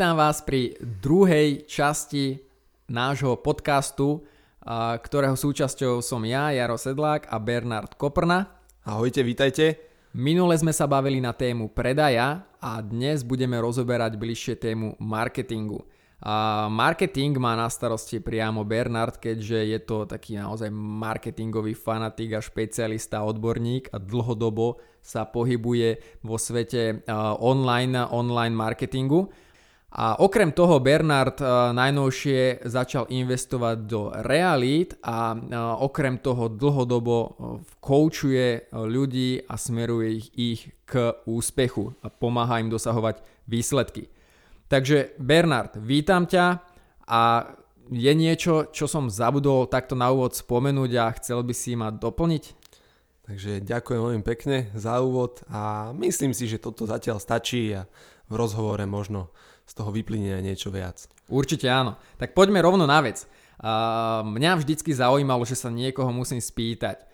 Vítam vás pri druhej časti nášho podcastu, ktorého súčasťou som ja, Jaro Sedlák a Bernard Koprna. Ahojte, vítajte. Minule sme sa bavili na tému predaja a dnes budeme rozoberať bližšie tému marketingu. Marketing má na starosti priamo Bernard, keďže je to taký naozaj marketingový fanatik a špecialista, odborník a dlhodobo sa pohybuje vo svete online, online marketingu. A okrem toho Bernard uh, najnovšie začal investovať do realít a uh, okrem toho dlhodobo uh, koučuje ľudí a smeruje ich k úspechu a pomáha im dosahovať výsledky. Takže Bernard, vítam ťa a je niečo, čo som zabudol takto na úvod spomenúť a chcel by si ma doplniť? Takže ďakujem veľmi pekne za úvod a myslím si, že toto zatiaľ stačí a v rozhovore možno z toho vyplynie niečo viac. Určite áno. Tak poďme rovno na vec. Uh, mňa vždycky zaujímalo, že sa niekoho musím spýtať.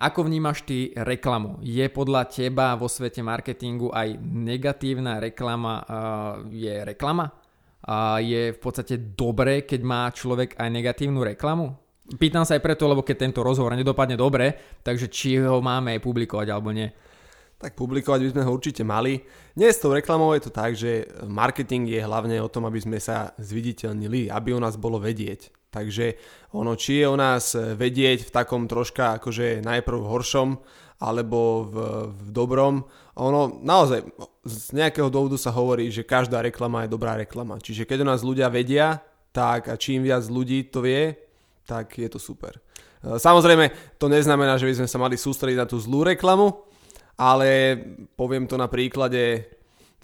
Ako vnímaš ty reklamu? Je podľa teba vo svete marketingu aj negatívna reklama uh, je reklama? Uh, je v podstate dobré, keď má človek aj negatívnu reklamu? Pýtam sa aj preto, lebo keď tento rozhovor nedopadne dobre, takže či ho máme aj publikovať alebo nie tak publikovať by sme ho určite mali. Dnes tou reklamou je to tak, že marketing je hlavne o tom, aby sme sa zviditeľnili, aby o nás bolo vedieť. Takže ono, či je o nás vedieť v takom troška akože najprv horšom, alebo v, v dobrom. Ono naozaj z nejakého dôvodu sa hovorí, že každá reklama je dobrá reklama. Čiže keď o nás ľudia vedia, tak a čím viac ľudí to vie, tak je to super. Samozrejme, to neznamená, že by sme sa mali sústrediť na tú zlú reklamu, ale poviem to na príklade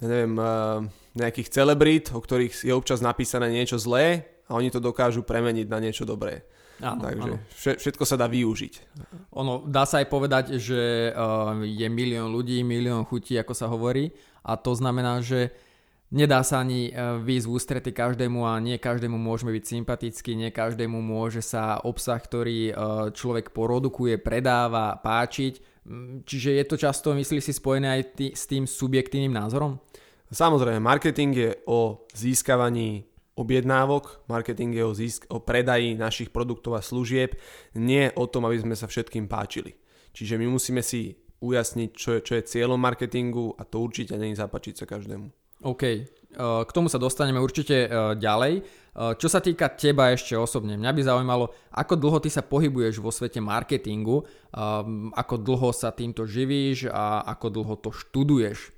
neviem, eh, nejakých celebrít, o ktorých je občas napísané niečo zlé a oni to dokážu premeniť na niečo dobré. Áno, Takže áno. všetko sa dá využiť. Ono, dá sa aj povedať, že uh, je milión ľudí, milión chutí, ako sa hovorí a to znamená, že nedá sa ani uh, výjsť v ústrety každému a nie každému môžeme byť sympatický, nie každému môže sa obsah, ktorý človek porodukuje, predáva, páčiť čiže je to často, myslíš si, spojené aj tý, s tým subjektívnym názorom? Samozrejme, marketing je o získavaní objednávok, marketing je o, získ- o predaji našich produktov a služieb, nie o tom, aby sme sa všetkým páčili. Čiže my musíme si ujasniť, čo je, čo je cieľom marketingu a to určite nie je zapáčiť sa každému. OK, k tomu sa dostaneme určite ďalej. Čo sa týka teba ešte osobne, mňa by zaujímalo, ako dlho ty sa pohybuješ vo svete marketingu, ako dlho sa týmto živíš a ako dlho to študuješ.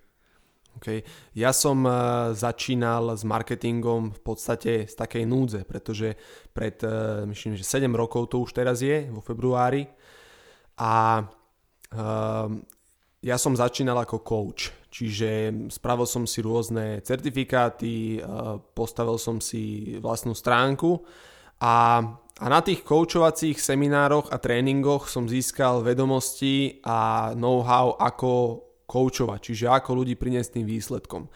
Okay. Ja som začínal s marketingom v podstate z takej núdze, pretože pred, myslím, že 7 rokov to už teraz je, vo februári. A ja som začínal ako coach, čiže spravil som si rôzne certifikáty, postavil som si vlastnú stránku a, a na tých coachovacích seminároch a tréningoch som získal vedomosti a know-how, ako coachovať, čiže ako ľudí priniesť tým výsledkom.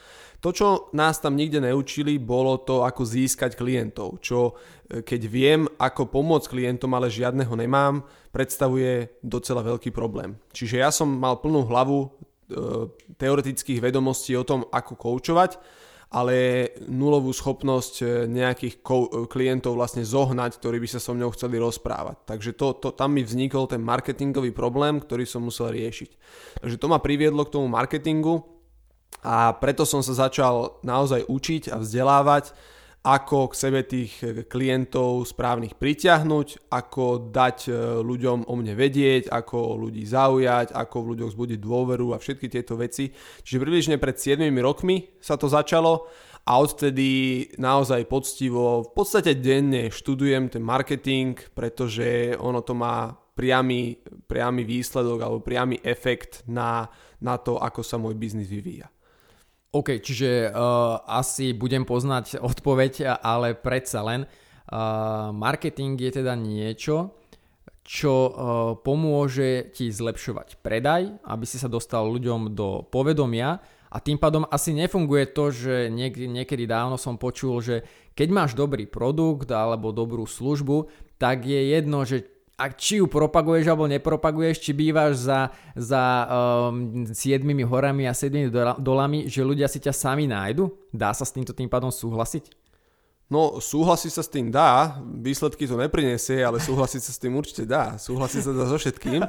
To, čo nás tam nikde neučili, bolo to, ako získať klientov, čo e, keď viem, ako pomôcť klientom, ale žiadneho nemám, predstavuje docela veľký problém. Čiže ja som mal plnú hlavu e, teoretických vedomostí o tom, ako koučovať, ale nulovú schopnosť e, nejakých klientov vlastne zohnať, ktorí by sa so mnou chceli rozprávať. Takže to, to, tam mi vznikol ten marketingový problém, ktorý som musel riešiť. Takže to ma priviedlo k tomu marketingu, a preto som sa začal naozaj učiť a vzdelávať, ako k sebe tých klientov správnych pritiahnuť, ako dať e, ľuďom o mne vedieť, ako ľudí zaujať, ako v ľuďoch zbudiť dôveru a všetky tieto veci. Čiže približne pred 7 rokmi sa to začalo a odtedy naozaj poctivo, v podstate denne študujem ten marketing, pretože ono to má priamy, priamy výsledok alebo priamy efekt na, na to, ako sa môj biznis vyvíja. OK, čiže uh, asi budem poznať odpoveď, ale predsa len. Uh, marketing je teda niečo, čo uh, pomôže ti zlepšovať predaj, aby si sa dostal ľuďom do povedomia. A tým pádom asi nefunguje to, že niek- niekedy dávno som počul, že keď máš dobrý produkt alebo dobrú službu, tak je jedno, že a či ju propaguješ alebo nepropaguješ, či bývaš za, za um, siedmimi horami a siedmimi dolami, že ľudia si ťa sami nájdu? Dá sa s týmto tým pádom súhlasiť? No, súhlasiť sa s tým dá, výsledky to neprinesie, ale súhlasiť sa s tým určite dá. Súhlasiť sa dá so všetkým.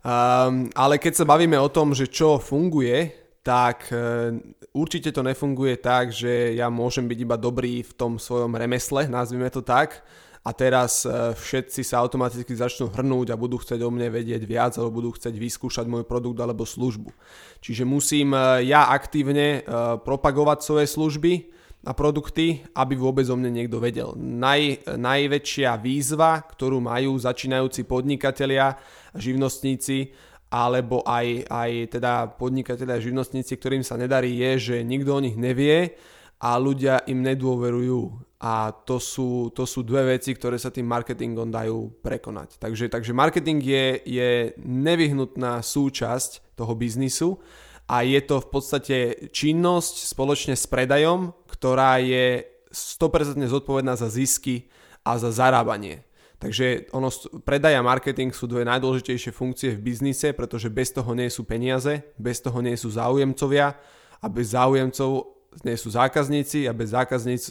Um, ale keď sa bavíme o tom, že čo funguje, tak uh, určite to nefunguje tak, že ja môžem byť iba dobrý v tom svojom remesle, nazvime to tak, a teraz uh, všetci sa automaticky začnú hrnúť a budú chcieť o mne vedieť viac alebo budú chcieť vyskúšať môj produkt alebo službu. Čiže musím uh, ja aktívne propagovať svoje služby, a produkty, aby vôbec o mne niekto vedel. Naj, najväčšia výzva, ktorú majú začínajúci podnikatelia, živnostníci, alebo aj, aj teda podnikatelia a živnostníci, ktorým sa nedarí, je, že nikto o nich nevie a ľudia im nedôverujú. A to sú, to sú dve veci, ktoré sa tým marketingom dajú prekonať. Takže, takže marketing je, je nevyhnutná súčasť toho biznisu a je to v podstate činnosť spoločne s predajom, ktorá je 100% zodpovedná za zisky a za zarábanie. Takže ono, predaj a marketing sú dve najdôležitejšie funkcie v biznise, pretože bez toho nie sú peniaze, bez toho nie sú záujemcovia a bez záujemcov nie sú zákazníci a bez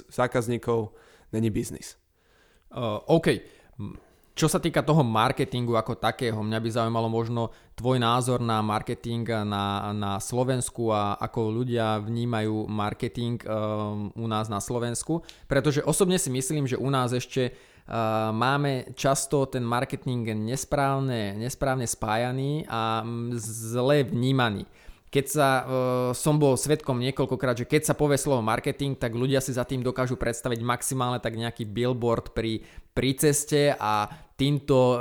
zákazníkov není biznis. Uh, OK. Čo sa týka toho marketingu ako takého, mňa by zaujímalo možno tvoj názor na marketing na, na Slovensku a ako ľudia vnímajú marketing um, u nás na Slovensku, pretože osobne si myslím, že u nás ešte uh, máme často ten marketing nesprávne, nesprávne spájaný a zle vnímaný keď sa, uh, som bol svetkom niekoľkokrát, že keď sa povie slovo marketing, tak ľudia si za tým dokážu predstaviť maximálne tak nejaký billboard pri, pri ceste a týmto uh,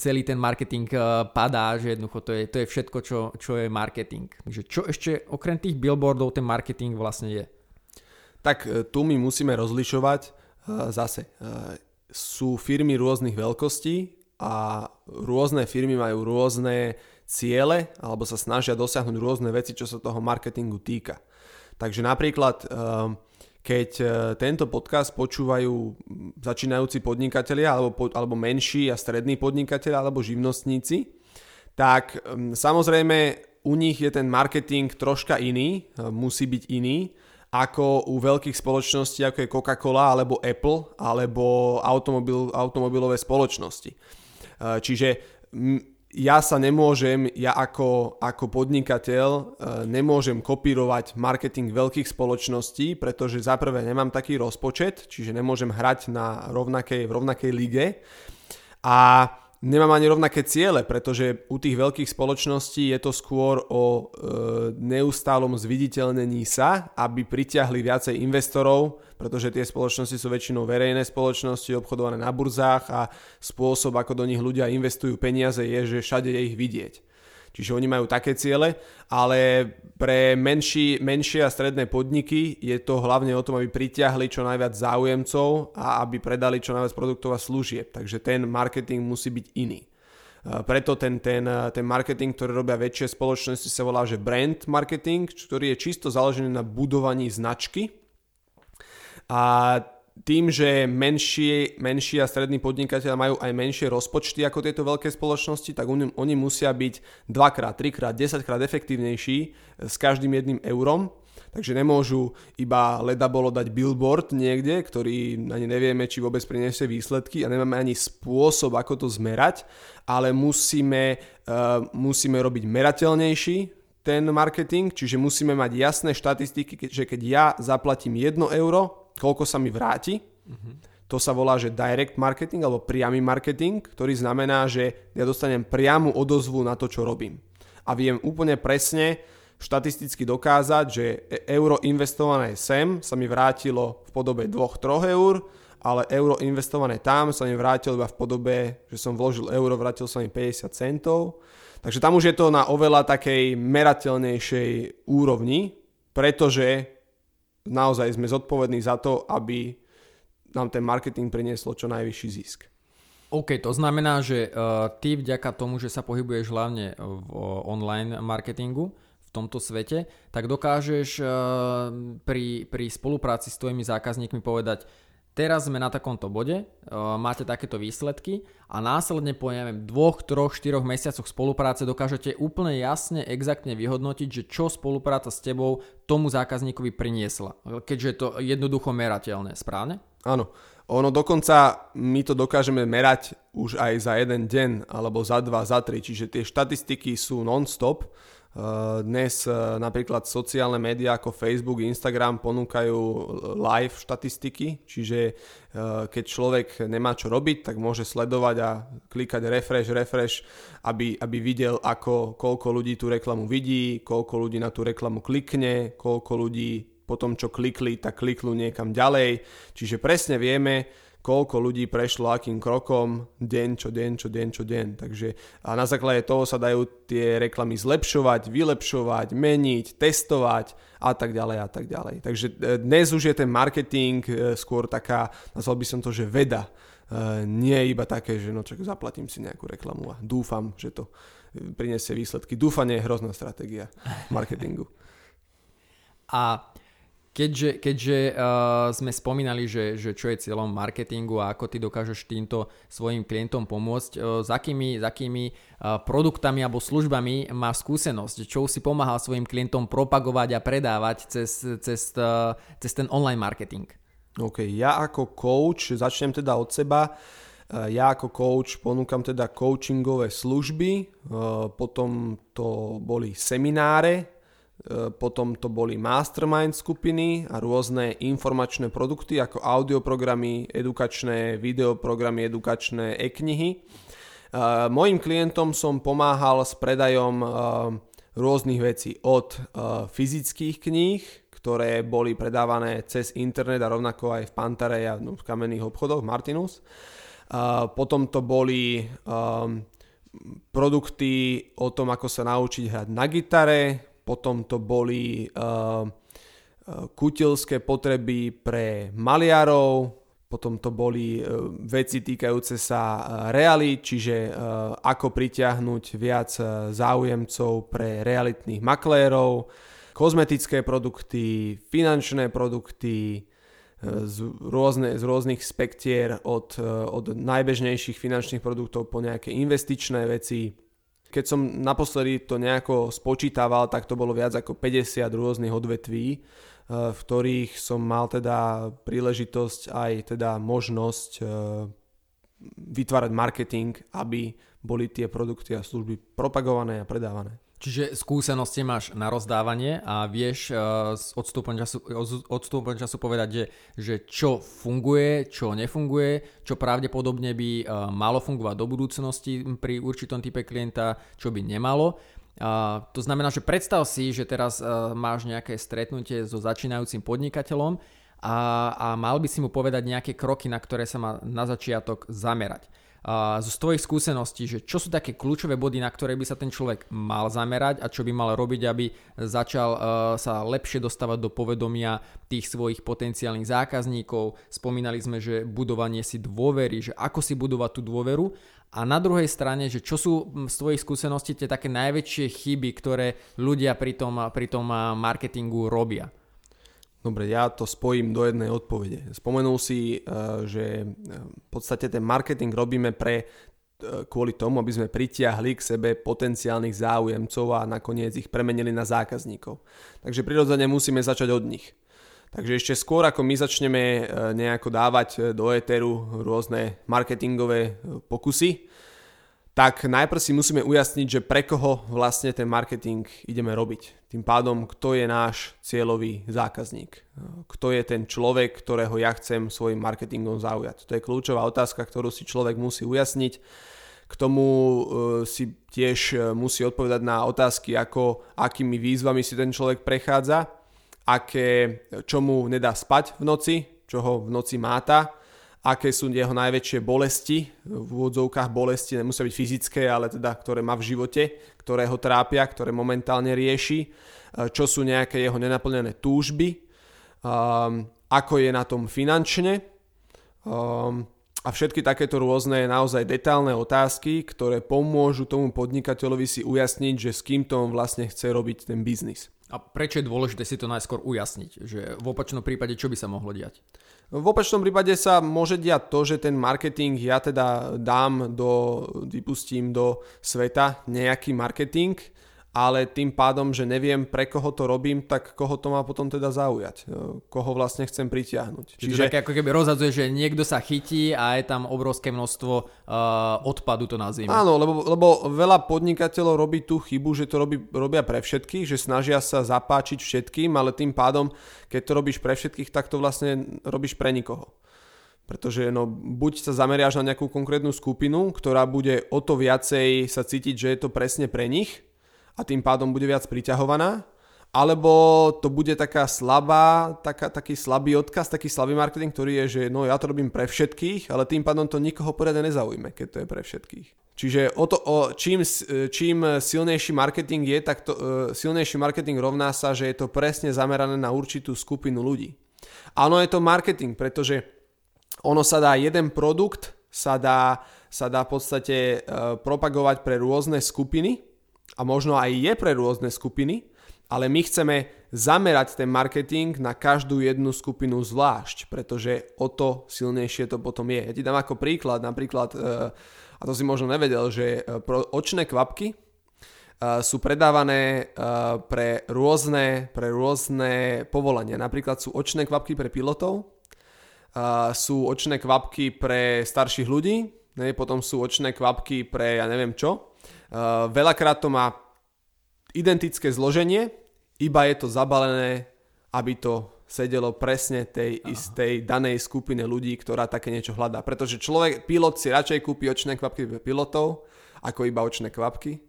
celý ten marketing uh, padá, že jednoducho to je, to je všetko, čo, čo je marketing. Takže čo ešte okrem tých billboardov ten marketing vlastne je? Tak tu my musíme rozlišovať uh, zase. Uh, sú firmy rôznych veľkostí a rôzne firmy majú rôzne ciele alebo sa snažia dosiahnuť rôzne veci, čo sa toho marketingu týka. Takže napríklad, ehm, keď e, tento podcast počúvajú začínajúci podnikatelia alebo, alebo menší a strední podnikatelia alebo živnostníci, tak ehm, samozrejme u nich je ten marketing troška iný, e, musí byť iný, ako u veľkých spoločností, ako je Coca-Cola alebo Apple alebo automobil, automobilové spoločnosti. Čiže ja sa nemôžem, ja ako, ako podnikateľ e, nemôžem kopírovať marketing veľkých spoločností, pretože za prvé nemám taký rozpočet, čiže nemôžem hrať na rovnakej, v rovnakej lige. A nemám ani rovnaké ciele, pretože u tých veľkých spoločností je to skôr o e, neustálom zviditeľnení sa, aby pritiahli viacej investorov, pretože tie spoločnosti sú väčšinou verejné spoločnosti, obchodované na burzách a spôsob, ako do nich ľudia investujú peniaze, je, že všade je ich vidieť. Čiže oni majú také ciele, ale pre menší, menšie a stredné podniky je to hlavne o tom, aby pritiahli čo najviac záujemcov a aby predali čo najviac produktov a služieb. Takže ten marketing musí byť iný. Preto ten, ten, ten marketing, ktorý robia väčšie spoločnosti, sa volá, že brand marketing, ktorý je čisto založený na budovaní značky a tým, že menší, menší a strední podnikateľe majú aj menšie rozpočty ako tieto veľké spoločnosti, tak oni, oni musia byť dvakrát, trikrát, desaťkrát efektívnejší s každým jedným eurom. Takže nemôžu iba leda bolo dať billboard niekde, ktorý ani nevieme, či vôbec priniesie výsledky a nemáme ani spôsob, ako to zmerať, ale musíme, uh, musíme robiť merateľnejší ten marketing, čiže musíme mať jasné štatistiky, že keď ja zaplatím 1 euro, koľko sa mi vráti. Mm-hmm. To sa volá, že direct marketing alebo priamy marketing, ktorý znamená, že ja dostanem priamu odozvu na to, čo robím. A viem úplne presne štatisticky dokázať, že e- euro investované sem sa mi vrátilo v podobe 2-3 eur, ale euro investované tam sa mi vrátilo iba v podobe, že som vložil euro, vrátil sa mi 50 centov. Takže tam už je to na oveľa takej merateľnejšej úrovni, pretože naozaj sme zodpovední za to, aby nám ten marketing prinieslo čo najvyšší zisk. OK, to znamená, že uh, ty vďaka tomu, že sa pohybuješ hlavne v uh, online marketingu v tomto svete, tak dokážeš uh, pri, pri spolupráci s tvojimi zákazníkmi povedať, teraz sme na takomto bode, uh, máte takéto výsledky a následne po neviem, dvoch, troch, štyroch mesiacoch spolupráce dokážete úplne jasne, exaktne vyhodnotiť, že čo spolupráca s tebou tomu zákazníkovi priniesla. Keďže je to jednoducho merateľné, správne? Áno. Ono dokonca my to dokážeme merať už aj za jeden deň, alebo za dva, za tri, čiže tie štatistiky sú non-stop dnes eh, napríklad sociálne médiá ako Facebook, Instagram ponúkajú live štatistiky, čiže eh, keď človek nemá čo robiť, tak môže sledovať a klikať refresh, refresh, aby, aby videl, ako, koľko ľudí tú reklamu vidí, koľko ľudí na tú reklamu klikne, koľko ľudí po tom, čo klikli, tak kliknú niekam ďalej. Čiže presne vieme, koľko ľudí prešlo akým krokom deň čo deň čo deň čo deň. Takže a na základe toho sa dajú tie reklamy zlepšovať, vylepšovať, meniť, testovať a tak ďalej a tak ďalej. Takže e, dnes už je ten marketing e, skôr taká, nazval by som to, že veda. E, nie iba také, že no čak zaplatím si nejakú reklamu a dúfam, že to priniesie výsledky. Dúfanie je hrozná stratégia marketingu. A Keďže, keďže uh, sme spomínali, že, že čo je cieľom marketingu a ako ty dokážeš týmto svojim klientom pomôcť, uh, s akými, s akými uh, produktami alebo službami má skúsenosť, čo si pomáhal svojim klientom propagovať a predávať cez, cez, uh, cez ten online marketing? OK, ja ako coach, začnem teda od seba, ja ako coach ponúkam teda coachingové služby, potom to boli semináre, potom to boli mastermind skupiny a rôzne informačné produkty ako audioprogramy, edukačné videoprogramy, edukačné e-knihy. E, mojim klientom som pomáhal s predajom e, rôznych vecí od fyzických kníh, ktoré boli predávané cez internet a rovnako aj v Pantare a v kamenných obchodoch Martinus. Potom to boli produkty o tom, ako sa naučiť hrať na gitare, potom to boli uh, kutilské potreby pre maliarov, potom to boli uh, veci týkajúce sa reality, čiže ako pritiahnuť viac záujemcov pre realitných maklérov, kozmetické produkty, finančné produkty, z, rôzne, z rôznych spektier od, od najbežnejších finančných produktov po nejaké investičné veci, keď som naposledy to nejako spočítaval, tak to bolo viac ako 50 rôznych odvetví, eh, v ktorých som mal teda príležitosť aj teda možnosť eh, vytvárať marketing, aby boli tie produkty a služby propagované a predávané. Čiže skúsenosti máš na rozdávanie a vieš uh, s odstupom času, odstupom času povedať, že, že čo funguje, čo nefunguje, čo pravdepodobne by uh, malo fungovať do budúcnosti pri určitom type klienta, čo by nemalo. Uh, to znamená, že predstav si, že teraz uh, máš nejaké stretnutie so začínajúcim podnikateľom a, a mal by si mu povedať nejaké kroky, na ktoré sa má na začiatok zamerať z tvojich skúseností, že čo sú také kľúčové body, na ktoré by sa ten človek mal zamerať a čo by mal robiť, aby začal uh, sa lepšie dostávať do povedomia tých svojich potenciálnych zákazníkov. Spomínali sme, že budovanie si dôvery, že ako si budovať tú dôveru a na druhej strane, že čo sú z tvojich skúseností tie také najväčšie chyby, ktoré ľudia pri tom, pri tom marketingu robia. Dobre, ja to spojím do jednej odpovede. Spomenul si, eh, že eh, v podstate ten marketing robíme pre eh, kvôli tomu, aby sme pritiahli k sebe potenciálnych záujemcov a nakoniec ich premenili na zákazníkov. Takže prirodzene musíme začať od nich. Takže ešte skôr, ako my začneme nejako dávať do éteru rôzne marketingové pokusy, tak najprv si musíme ujasniť, že pre koho vlastne ten marketing ideme robiť. Tým pádom, kto je náš cieľový zákazník. Kto je ten človek, ktorého ja chcem svojim marketingom zaujať. To je kľúčová otázka, ktorú si človek musí ujasniť. K tomu e, si tiež e, musí odpovedať na otázky, ako akými výzvami si ten človek prechádza, aké, čo mu nedá spať v noci, čo ho v noci máta, aké sú jeho najväčšie bolesti, v úvodzovkách bolesti, nemusia byť fyzické, ale teda ktoré má v živote, ktoré ho trápia, ktoré momentálne rieši, e, čo sú nejaké jeho nenaplnené túžby, um, ako je na tom finančne um, a všetky takéto rôzne naozaj detálne otázky, ktoré pomôžu tomu podnikateľovi si ujasniť, že s kým to on vlastne chce robiť ten biznis. A prečo je dôležité si to najskôr ujasniť? Že v opačnom prípade čo by sa mohlo diať? V opačnom prípade sa môže diať to, že ten marketing ja teda dám do, vypustím do sveta nejaký marketing, ale tým pádom, že neviem pre koho to robím, tak koho to má potom teda zaujať, e, koho vlastne chcem pritiahnuť. Čiže, Čiže také ako keby rozhadzuje, že niekto sa chytí a je tam obrovské množstvo uh, odpadu to nazvime. Áno, lebo, lebo veľa podnikateľov robí tú chybu, že to robí, robia pre všetkých, že snažia sa zapáčiť všetkým, ale tým pádom, keď to robíš pre všetkých, tak to vlastne robíš pre nikoho. Pretože no, buď sa zameriaš na nejakú konkrétnu skupinu, ktorá bude o to viacej sa cítiť, že je to presne pre nich, a tým pádom bude viac priťahovaná, alebo to bude taká slabá, taká, taký slabý odkaz, taký slabý marketing, ktorý je, že no ja to robím pre všetkých, ale tým pádom to nikoho poriadne nezaujme, keď to je pre všetkých. Čiže o to, o, čím, čím silnejší marketing je, tak to, uh, silnejší marketing rovná sa, že je to presne zamerané na určitú skupinu ľudí. Áno, je to marketing, pretože ono sa dá jeden produkt, sa dá, sa dá v podstate uh, propagovať pre rôzne skupiny, a možno aj je pre rôzne skupiny, ale my chceme zamerať ten marketing na každú jednu skupinu zvlášť, pretože o to silnejšie to potom je. Ja ti dám ako príklad, napríklad, e, a to si možno nevedel, že e, očné kvapky e, sú predávané pre rôzne, pre rôzne povolania. Napríklad sú očné kvapky pre pilotov, sú očné kvapky pre starších ľudí, potom sú očné kvapky pre ja neviem čo. Uh, veľakrát to má identické zloženie, iba je to zabalené, aby to sedelo presne tej Aha. istej danej skupine ľudí, ktorá také niečo hľadá. Pretože človek, pilot si radšej kúpi očné kvapky pre pilotov, ako iba očné kvapky,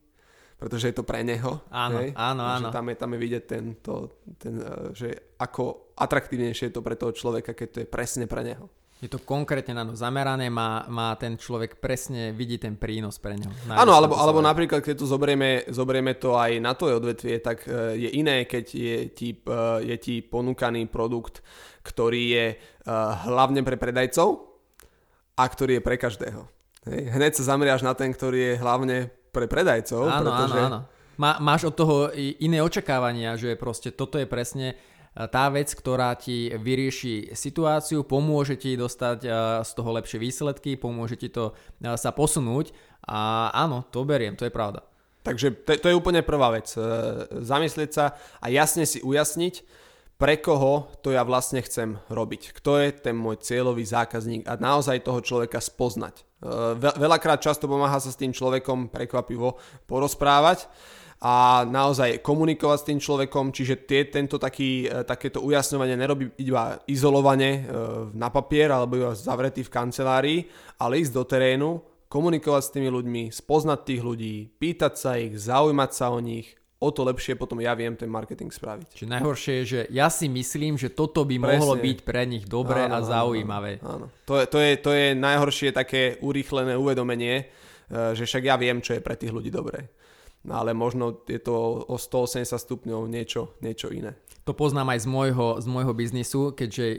pretože je to pre neho. Áno, hej? áno, áno. Tam je, tam je vidieť ten, to, ten, eh, že ako atraktívnejšie je to pre toho človeka, keď to je presne pre neho. Je to konkrétne na to zamerané, má, má ten človek presne, vidí ten prínos pre neho. Áno, alebo, alebo napríklad, keď tu zoberieme, zoberieme to aj na to odvetvie, tak e, je iné, keď je ti, e, je ti ponúkaný produkt, ktorý je e, hlavne pre predajcov a ktorý je pre každého. Hej. Hneď sa zameriaš na ten, ktorý je hlavne pre predajcov. Áno, pretože... áno, áno. Má, máš od toho iné očakávania, že proste toto je presne tá vec, ktorá ti vyrieši situáciu, pomôže ti dostať z toho lepšie výsledky, pomôže ti to sa posunúť a áno, to beriem, to je pravda. Takže to, to je úplne prvá vec. E, zamyslieť sa a jasne si ujasniť, pre koho to ja vlastne chcem robiť. Kto je ten môj cieľový zákazník a naozaj toho človeka spoznať. E, veľakrát často pomáha sa s tým človekom prekvapivo porozprávať a naozaj komunikovať s tým človekom, čiže tie, tento taký, e, takéto ujasňovanie nerobí iba izolovane e, na papier alebo iba zavretý v kancelárii, ale ísť do terénu, komunikovať s tými ľuďmi, spoznať tých ľudí, pýtať sa ich, zaujímať sa o nich, o to lepšie potom ja viem ten marketing spraviť. Čiže najhoršie je, že ja si myslím, že toto by Presne. mohlo byť pre nich dobré áno, a zaujímavé. Áno, áno. To, je, to, je, to je najhoršie také urýchlené uvedomenie, e, že však ja viem, čo je pre tých ľudí dobré. No ale možno je to o 180 stupňov niečo, niečo iné. To poznám aj z môjho, z môjho biznisu, keďže e,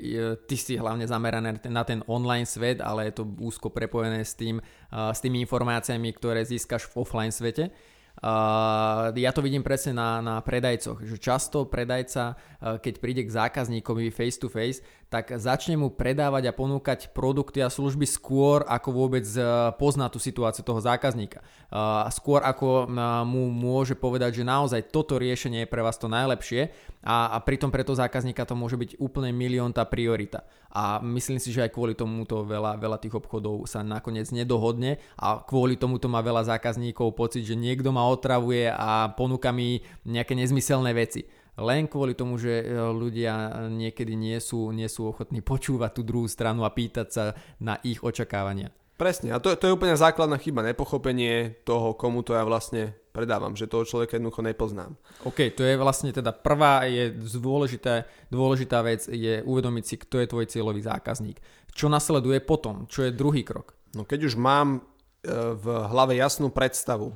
ty si hlavne zameraný na ten online svet, ale je to úzko prepojené s, tým, s tými informáciami, ktoré získaš v offline svete. Uh, ja to vidím presne na, na predajcoch, že často predajca, uh, keď príde k zákazníkovi face to face, tak začne mu predávať a ponúkať produkty a služby skôr, ako vôbec uh, pozná tú situáciu toho zákazníka. Uh, skôr ako uh, mu môže povedať, že naozaj toto riešenie je pre vás to najlepšie a, pritom pre toho zákazníka to môže byť úplne milión tá priorita. A myslím si, že aj kvôli tomuto veľa, veľa tých obchodov sa nakoniec nedohodne a kvôli tomuto má veľa zákazníkov pocit, že niekto ma otravuje a ponúka mi nejaké nezmyselné veci. Len kvôli tomu, že e, ľudia niekedy nie sú, nie sú ochotní počúvať tú druhú stranu a pýtať sa na ich očakávania. Presne, a to, to je úplne základná chyba, nepochopenie toho, komu to ja vlastne predávam, že toho človeka jednoducho nepoznám. OK, to je vlastne teda prvá je dôležitá, dôležitá vec je uvedomiť si, kto je tvoj cieľový zákazník. Čo nasleduje potom? Čo je druhý krok? No keď už mám e, v hlave jasnú predstavu,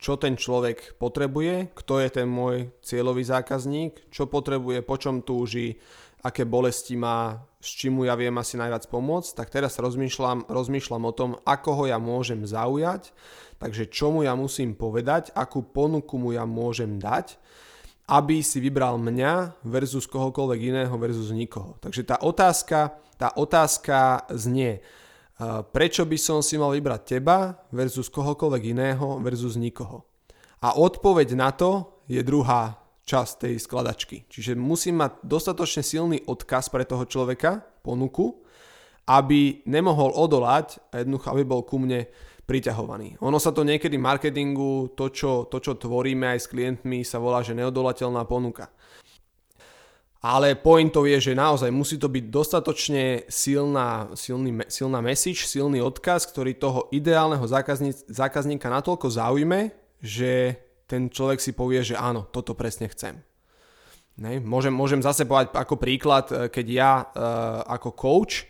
čo ten človek potrebuje, kto je ten môj cieľový zákazník, čo potrebuje, po čom túži, aké bolesti má, s čím mu ja viem asi najviac pomôcť, tak teraz rozmýšľam, rozmýšľam o tom, ako ho ja môžem zaujať, Takže čo mu ja musím povedať, akú ponuku mu ja môžem dať aby si vybral mňa versus kohokoľvek iného versus nikoho. Takže tá otázka, tá otázka znie, prečo by som si mal vybrať teba versus kohokoľvek iného versus nikoho. A odpoveď na to je druhá časť tej skladačky. Čiže musím mať dostatočne silný odkaz pre toho človeka, ponuku, aby nemohol odolať a jednoducho, aby bol ku mne priťahovaný. Ono sa to niekedy v marketingu, to čo, to, čo tvoríme aj s klientmi, sa volá, že neodolateľná ponuka. Ale pointou je, že naozaj musí to byť dostatočne silná, silný, silná message, silný odkaz, ktorý toho ideálneho zákazníka natoľko zaujme, že ten človek si povie, že áno, toto presne chcem. Ne? Môžem, môžem zase povedať ako príklad, e, keď ja uh, ako coach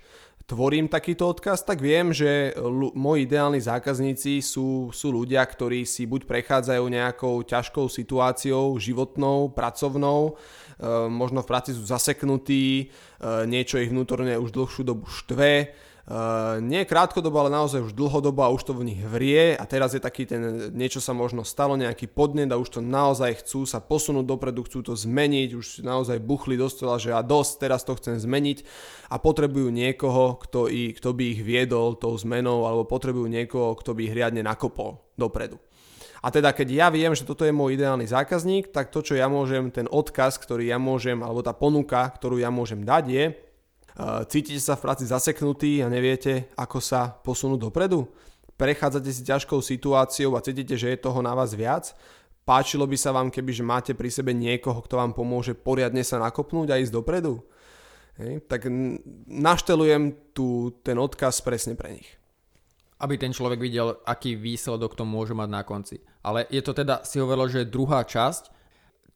tvorím takýto odkaz, tak viem, že l- moji ideálni zákazníci sú, sú ľudia, ktorí si buď prechádzajú nejakou ťažkou situáciou, životnou, pracovnou, e, možno v práci sú zaseknutí, e, niečo ich vnútorne už dlhšiu dobu štve, nie krátkodobo, ale naozaj už dlhodobo a už to v nich vrie a teraz je taký ten, niečo sa možno stalo, nejaký podnet a už to naozaj chcú sa posunúť dopredu, chcú to zmeniť, už naozaj buchli do stola, že a dosť, teraz to chcem zmeniť a potrebujú niekoho, kto, i, kto by ich viedol tou zmenou alebo potrebujú niekoho, kto by ich riadne nakopol dopredu. A teda keď ja viem, že toto je môj ideálny zákazník, tak to, čo ja môžem, ten odkaz, ktorý ja môžem, alebo tá ponuka, ktorú ja môžem dať je, Cítite sa v práci zaseknutí a neviete, ako sa posunúť dopredu? Prechádzate si ťažkou situáciou a cítite, že je toho na vás viac? Páčilo by sa vám, keby že máte pri sebe niekoho, kto vám pomôže poriadne sa nakopnúť a ísť dopredu? Hej, tak naštelujem tu ten odkaz presne pre nich. Aby ten človek videl, aký výsledok to môže mať na konci. Ale je to teda, si hovoril, že druhá časť,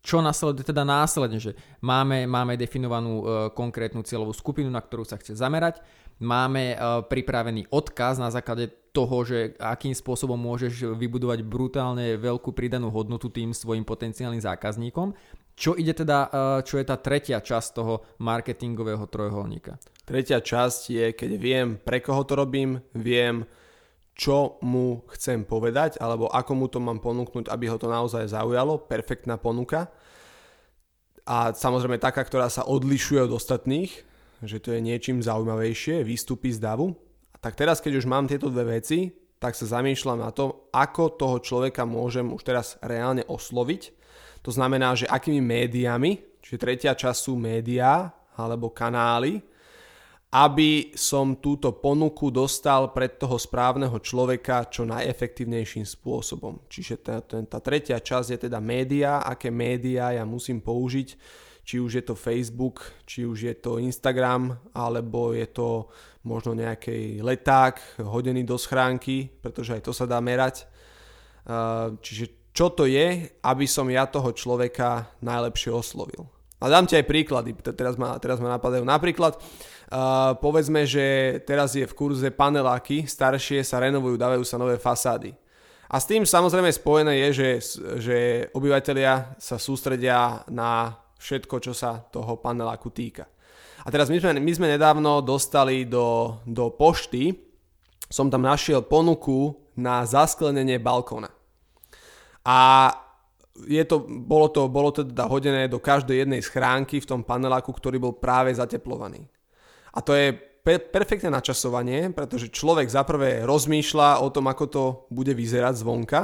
čo nasleduje teda následne, že máme, máme definovanú e, konkrétnu cieľovú skupinu, na ktorú sa chce zamerať, máme e, pripravený odkaz na základe toho, že akým spôsobom môžeš vybudovať brutálne veľkú pridanú hodnotu tým svojim potenciálnym zákazníkom. Čo ide teda, e, čo je tá tretia časť toho marketingového trojuholníka? Tretia časť je, keď viem, pre koho to robím, viem, čo mu chcem povedať, alebo ako mu to mám ponúknuť, aby ho to naozaj zaujalo. Perfektná ponuka. A samozrejme taká, ktorá sa odlišuje od ostatných, že to je niečím zaujímavejšie, výstupy z davu. Tak teraz, keď už mám tieto dve veci, tak sa zamýšľam na to, ako toho človeka môžem už teraz reálne osloviť. To znamená, že akými médiami, čiže tretia časť sú médiá alebo kanály, aby som túto ponuku dostal pred toho správneho človeka čo najefektívnejším spôsobom. Čiže tá, tá tretia časť je teda média, aké médiá ja musím použiť, či už je to Facebook, či už je to Instagram, alebo je to možno nejaký leták hodený do schránky, pretože aj to sa dá merať. Čiže čo to je, aby som ja toho človeka najlepšie oslovil. A dám ti aj príklady, teraz ma, teraz ma napadajú. Napríklad, uh, povedzme, že teraz je v kurze paneláky, staršie sa renovujú, dávajú sa nové fasády. A s tým samozrejme spojené je, že, že obyvateľia sa sústredia na všetko, čo sa toho paneláku týka. A teraz my sme, my sme nedávno dostali do, do pošty, som tam našiel ponuku na zasklenenie balkóna. A je to, bolo, to, bolo teda hodené do každej jednej schránky v tom paneláku, ktorý bol práve zateplovaný. A to je pe- perfektné načasovanie, pretože človek zaprvé rozmýšľa o tom, ako to bude vyzerať zvonka.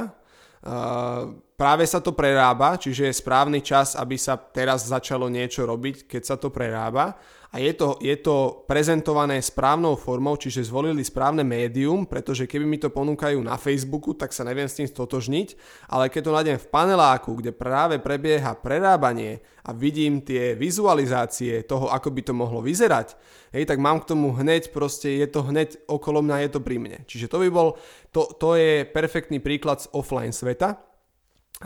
Uh, práve sa to prerába, čiže je správny čas, aby sa teraz začalo niečo robiť, keď sa to prerába a je to, je to prezentované správnou formou, čiže zvolili správne médium, pretože keby mi to ponúkajú na Facebooku, tak sa neviem s tým stotožniť, ale keď to nájdem v paneláku, kde práve prebieha prerábanie a vidím tie vizualizácie toho, ako by to mohlo vyzerať, hej, tak mám k tomu hneď proste, je to hneď okolo mňa, je to pri mne. Čiže to by bol, to, to je perfektný príklad z offline sveta.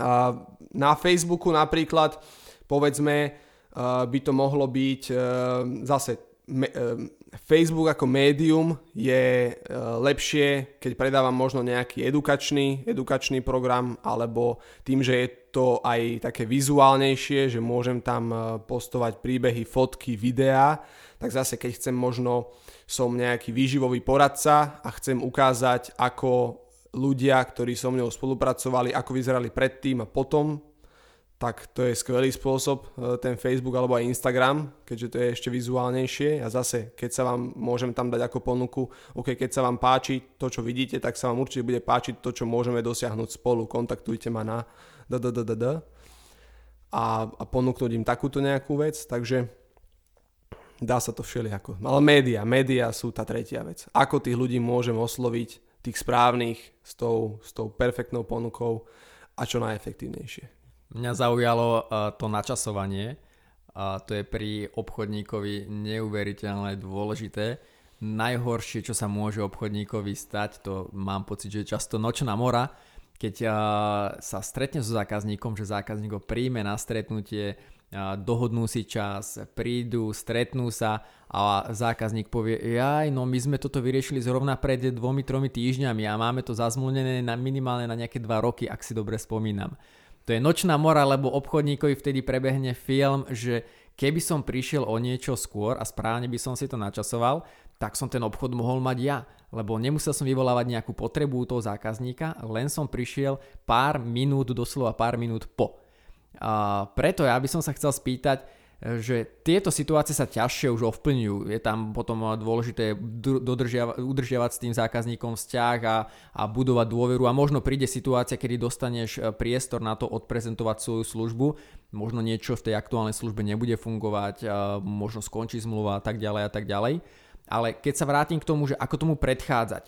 A na Facebooku napríklad, povedzme, by to mohlo byť e, zase e, Facebook ako médium je e, lepšie, keď predávam možno nejaký edukačný, edukačný program, alebo tým, že je to aj také vizuálnejšie, že môžem tam postovať príbehy, fotky, videá, tak zase keď chcem možno, som nejaký výživový poradca a chcem ukázať, ako ľudia, ktorí so mnou spolupracovali, ako vyzerali predtým a potom tak to je skvelý spôsob, e, ten Facebook alebo aj Instagram, keďže to je ešte vizuálnejšie a zase, keď sa vám môžem tam dať ako ponuku, ok, keď sa vám páči to, čo vidíte, tak sa vám určite bude páčiť to, čo môžeme dosiahnuť spolu, kontaktujte ma na ddd a, a ponúknuť im takúto nejakú vec, takže dá sa to všelijako. Ale média, média sú tá tretia vec. Ako tých ľudí môžem osloviť, tých správnych, s tou, s tou perfektnou ponukou a čo najefektívnejšie. Mňa zaujalo uh, to načasovanie. A to je pri obchodníkovi neuveriteľne dôležité. Najhoršie, čo sa môže obchodníkovi stať, to mám pocit, že je často nočná mora, keď uh, sa stretne so zákazníkom, že zákazník ho príjme na stretnutie, dohodnú si čas, prídu, stretnú sa a zákazník povie, jaj, no my sme toto vyriešili zrovna pred dvomi, tromi týždňami a máme to zazmluvnené na minimálne na nejaké dva roky, ak si dobre spomínam. To je nočná mora, lebo obchodníkovi vtedy prebehne film, že keby som prišiel o niečo skôr a správne by som si to načasoval, tak som ten obchod mohol mať ja, lebo nemusel som vyvolávať nejakú potrebu toho zákazníka, len som prišiel pár minút, doslova pár minút po. A preto ja by som sa chcel spýtať, že tieto situácie sa ťažšie už ovplňujú. Je tam potom dôležité dodržiava, udržiavať s tým zákazníkom vzťah a, a budovať dôveru a možno príde situácia, kedy dostaneš e, priestor na to odprezentovať svoju službu, možno niečo v tej aktuálnej službe nebude fungovať, možno skončí zmluva a tak ďalej a tak ďalej. Ale keď sa vrátim k tomu, že ako tomu predchádzať.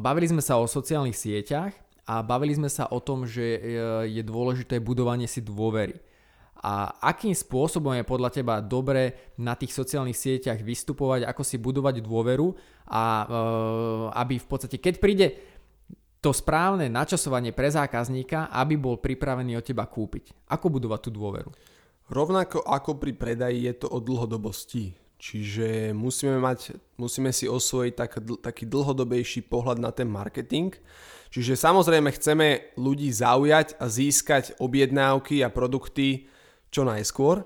Bavili sme sa o sociálnych sieťach a bavili sme sa o tom, že e, je dôležité budovanie si dôvery a akým spôsobom je podľa teba dobre na tých sociálnych sieťach vystupovať, ako si budovať dôveru a e, aby v podstate, keď príde to správne načasovanie pre zákazníka, aby bol pripravený od teba kúpiť. Ako budovať tú dôveru? Rovnako ako pri predaji je to o dlhodobosti. Čiže musíme, mať, musíme si osvojiť tak, taký dlhodobejší pohľad na ten marketing. Čiže samozrejme chceme ľudí zaujať a získať objednávky a produkty čo najskôr.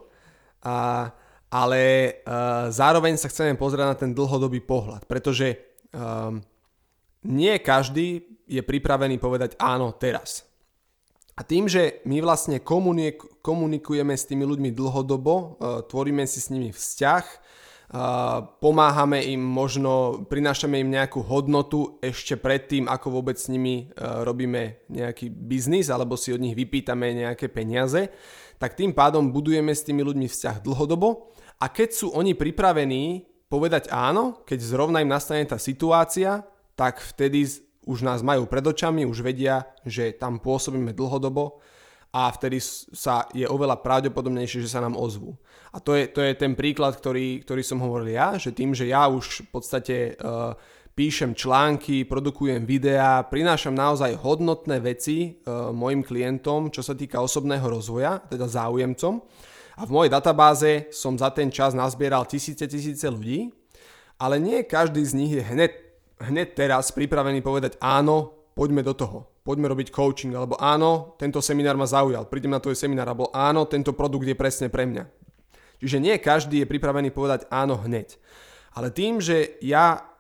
A, ale uh, zároveň sa chceme pozrieť na ten dlhodobý pohľad, pretože um, nie každý je pripravený povedať áno teraz. A tým, že my vlastne komunik- komunikujeme s tými ľuďmi dlhodobo, uh, tvoríme si s nimi vzťah, uh, pomáhame im možno, prinášame im nejakú hodnotu ešte predtým, ako vôbec s nimi uh, robíme nejaký biznis alebo si od nich vypýtame nejaké peniaze, tak tým pádom budujeme s tými ľuďmi vzťah dlhodobo a keď sú oni pripravení povedať áno, keď zrovna im nastane tá situácia, tak vtedy už nás majú pred očami, už vedia, že tam pôsobíme dlhodobo a vtedy sa je oveľa pravdepodobnejšie, že sa nám ozvú. A to je, to je ten príklad, ktorý, ktorý som hovoril ja, že tým, že ja už v podstate uh, píšem články, produkujem videá, prinášam naozaj hodnotné veci e, mojim klientom, čo sa týka osobného rozvoja, teda záujemcom. A v mojej databáze som za ten čas nazbieral tisíce, tisíce ľudí, ale nie každý z nich je hneď, hneď teraz pripravený povedať áno, poďme do toho, poďme robiť coaching, alebo áno, tento seminár ma zaujal, prídem na tvoj seminár, alebo áno, tento produkt je presne pre mňa. Čiže nie každý je pripravený povedať áno hneď. Ale tým, že ja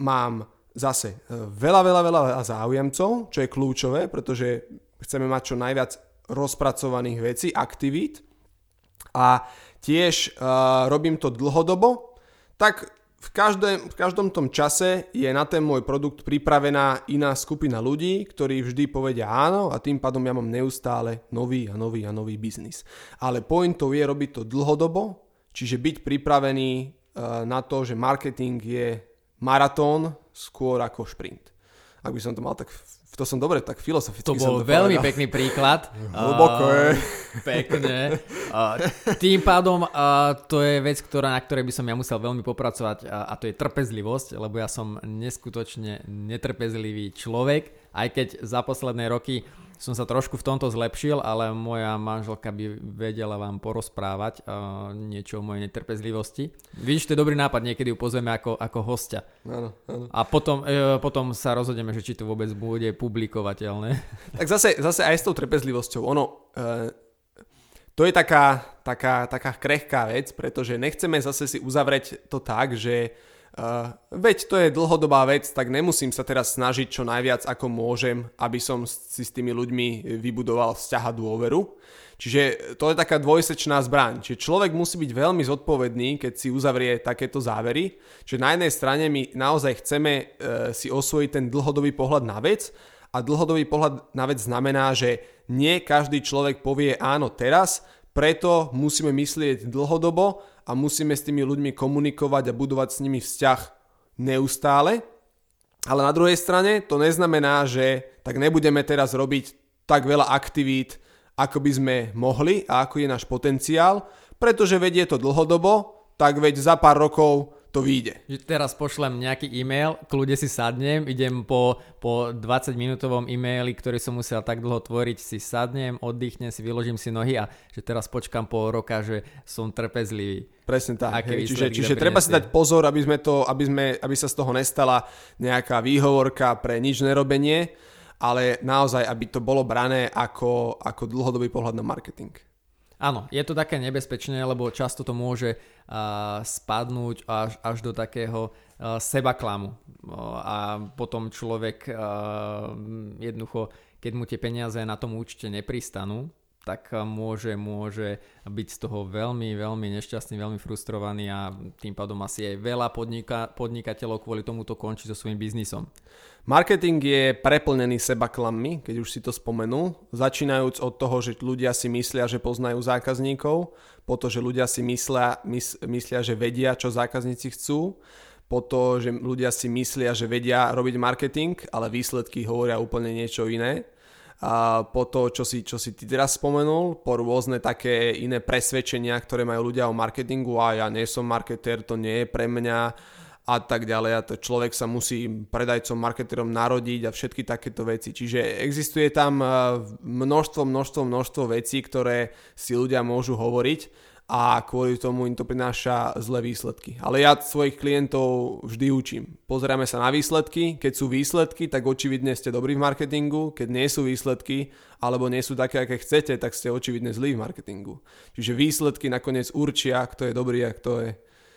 mám zase e, veľa, veľa, veľa záujemcov, čo je kľúčové, pretože chceme mať čo najviac rozpracovaných vecí, aktivít a tiež uh, robím to dlhodobo, tak v, každé, v každom tom čase je na ten môj produkt pripravená iná skupina ľudí, ktorí vždy povedia áno a tým pádom ja mám neustále nový a nový a nový biznis. Ale pointou je robiť to dlhodobo, čiže byť pripravený uh, na to, že marketing je maratón skôr ako šprint. Ak by som to mal tak, to som dobre, tak filozoficky To bol to veľmi povedal. pekný príklad. Hlboko je. Pekne. Uh, tým pádom uh, to je vec, ktorá, na ktorej by som ja musel veľmi popracovať uh, a to je trpezlivosť, lebo ja som neskutočne netrpezlivý človek, aj keď za posledné roky som sa trošku v tomto zlepšil, ale moja manželka by vedela vám porozprávať uh, niečo o mojej netrpezlivosti. Vidíš, to je dobrý nápad, niekedy ju pozveme ako, ako hostia. Áno, áno. A potom, uh, potom sa rozhodneme, že či to vôbec bude publikovateľné. Tak zase, zase aj s tou trpezlivosťou. Ono, uh, to je taká, taká, taká krehká vec, pretože nechceme zase si uzavrieť to tak, že Uh, veď to je dlhodobá vec, tak nemusím sa teraz snažiť čo najviac ako môžem, aby som si s tými ľuďmi vybudoval vzťah a dôveru. Čiže to je taká dvojsečná zbraň. Čiže človek musí byť veľmi zodpovedný, keď si uzavrie takéto závery. Čiže na jednej strane my naozaj chceme uh, si osvojiť ten dlhodobý pohľad na vec a dlhodobý pohľad na vec znamená, že nie každý človek povie áno teraz, preto musíme myslieť dlhodobo a musíme s tými ľuďmi komunikovať a budovať s nimi vzťah neustále. Ale na druhej strane to neznamená, že tak nebudeme teraz robiť tak veľa aktivít, ako by sme mohli a ako je náš potenciál, pretože vedie to dlhodobo, tak veď za pár rokov to vyjde. Teraz pošlem nejaký e-mail, kľude si sadnem, idem po, po 20 minútovom e-maili, ktorý som musel tak dlho tvoriť, si sadnem, oddychnem si, vyložím si nohy a že teraz počkam pol roka, že som trpezlivý. Presne tak. Hej, čiže čiže treba si dať pozor, aby, sme to, aby, sme, aby sa z toho nestala nejaká výhovorka pre nič nerobenie, ale naozaj, aby to bolo brané ako, ako dlhodobý pohľad na marketing. Áno, je to také nebezpečné, lebo často to môže uh, spadnúť až, až do takého uh, sebaklamu. Uh, a potom človek uh, jednoducho, keď mu tie peniaze na tom účte nepristanú, tak môže, môže byť z toho veľmi, veľmi nešťastný, veľmi frustrovaný a tým pádom asi aj veľa podnika, podnikateľov kvôli tomuto končí so svojím biznisom. Marketing je preplnený sebaklammi, keď už si to spomenul, začínajúc od toho, že ľudia si myslia, že poznajú zákazníkov, po to, že ľudia si myslia, mys, myslia, že vedia, čo zákazníci chcú, po to, že ľudia si myslia, že vedia robiť marketing, ale výsledky hovoria úplne niečo iné. A po to, čo si, čo si ty teraz spomenul, po rôzne také iné presvedčenia, ktoré majú ľudia o marketingu a ja nie som marketér, to nie je pre mňa a tak ďalej a to človek sa musí predajcom, marketerom narodiť a všetky takéto veci. Čiže existuje tam eh, množstvo, množstvo, množstvo vecí, ktoré si ľudia môžu hovoriť a kvôli tomu im to prináša zlé výsledky. Ale ja svojich klientov vždy učím. Pozeráme sa na výsledky, keď sú výsledky, tak očividne ste dobrí v marketingu, keď nie sú výsledky, alebo nie sú také, aké chcete, tak ste očividne zlí v marketingu. Čiže výsledky nakoniec určia, kto je dobrý a kto je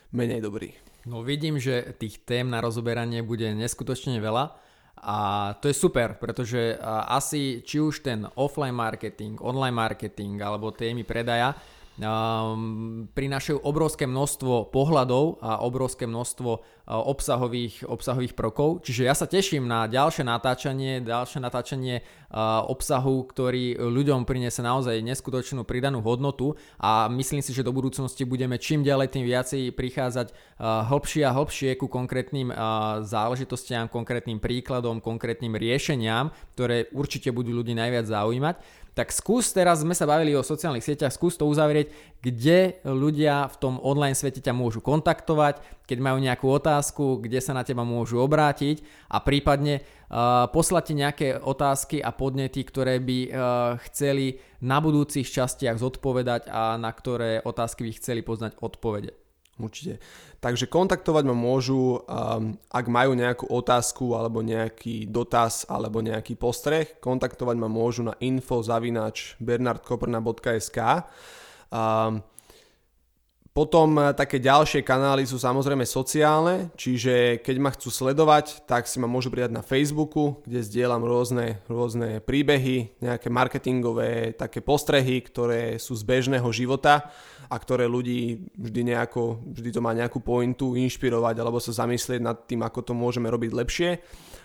menej dobrý. No vidím, že tých tém na rozoberanie bude neskutočne veľa a to je super, pretože asi či už ten offline marketing, online marketing alebo témy predaja um, prinášajú obrovské množstvo pohľadov a obrovské množstvo uh, obsahových, obsahových prokov. Čiže ja sa teším na ďalšie natáčanie, ďalšie natáčanie uh, obsahu, ktorý ľuďom priniesie naozaj neskutočnú pridanú hodnotu a myslím si, že do budúcnosti budeme čím ďalej tým viacej prichádzať uh, hlbšie a hlbšie ku konkrétnym uh, záležitostiam, konkrétnym príkladom, konkrétnym riešeniam, ktoré určite budú ľudí najviac zaujímať. Tak skús, teraz sme sa bavili o sociálnych sieťach, skús to uzavrieť, kde ľudia v tom online svete ťa môžu kontaktovať, keď majú nejakú otázku, kde sa na teba môžu obrátiť a prípadne uh, poslať ti nejaké otázky a podnety, ktoré by uh, chceli na budúcich častiach zodpovedať a na ktoré otázky by chceli poznať odpovede. Určite. Takže kontaktovať ma môžu, um, ak majú nejakú otázku alebo nejaký dotaz alebo nejaký postreh. Kontaktovať ma môžu na info zavinač bernardkoprna.sk um, potom eh, také ďalšie kanály sú samozrejme sociálne, čiže keď ma chcú sledovať, tak si ma môžu pridať na Facebooku, kde zdieľam rôzne, rôzne príbehy, nejaké marketingové také postrehy, ktoré sú z bežného života a ktoré ľudí vždy, nejako, vždy to má nejakú pointu inšpirovať alebo sa zamyslieť nad tým, ako to môžeme robiť lepšie.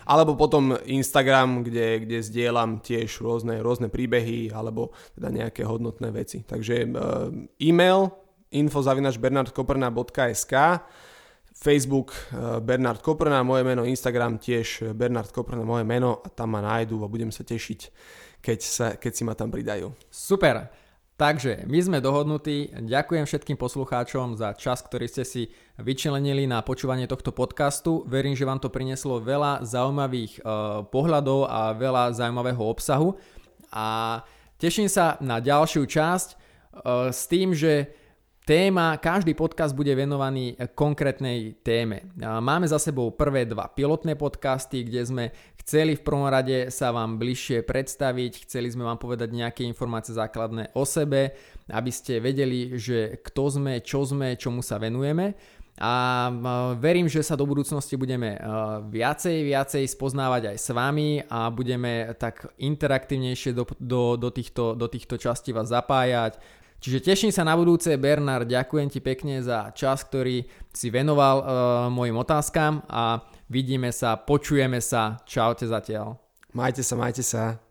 Alebo potom Instagram, kde, kde zdieľam tiež rôzne, rôzne príbehy alebo teda nejaké hodnotné veci. Takže e, e-mail info.bernardkoprna.sk Facebook e, Bernard Koprna, moje meno, Instagram tiež Bernard Koprna, moje meno a tam ma nájdu a budem sa tešiť, keď, sa, keď si ma tam pridajú. Super. Takže my sme dohodnutí. Ďakujem všetkým poslucháčom za čas, ktorý ste si vyčlenili na počúvanie tohto podcastu. Verím, že vám to prinieslo veľa zaujímavých uh, pohľadov a veľa zaujímavého obsahu. A teším sa na ďalšiu časť s tým, že Téma, každý podcast bude venovaný konkrétnej téme. Máme za sebou prvé dva pilotné podcasty, kde sme chceli v prvom rade sa vám bližšie predstaviť, chceli sme vám povedať nejaké informácie základné o sebe, aby ste vedeli, že kto sme, čo sme, čomu sa venujeme. a verím, že sa do budúcnosti budeme viacej, viacej spoznávať aj s vami a budeme tak interaktívnejšie do, do, do, týchto, do týchto častí vás zapájať. Čiže teším sa na budúce, Bernard, ďakujem ti pekne za čas, ktorý si venoval uh, mojim otázkam a vidíme sa, počujeme sa, čaute zatiaľ. Majte sa, majte sa.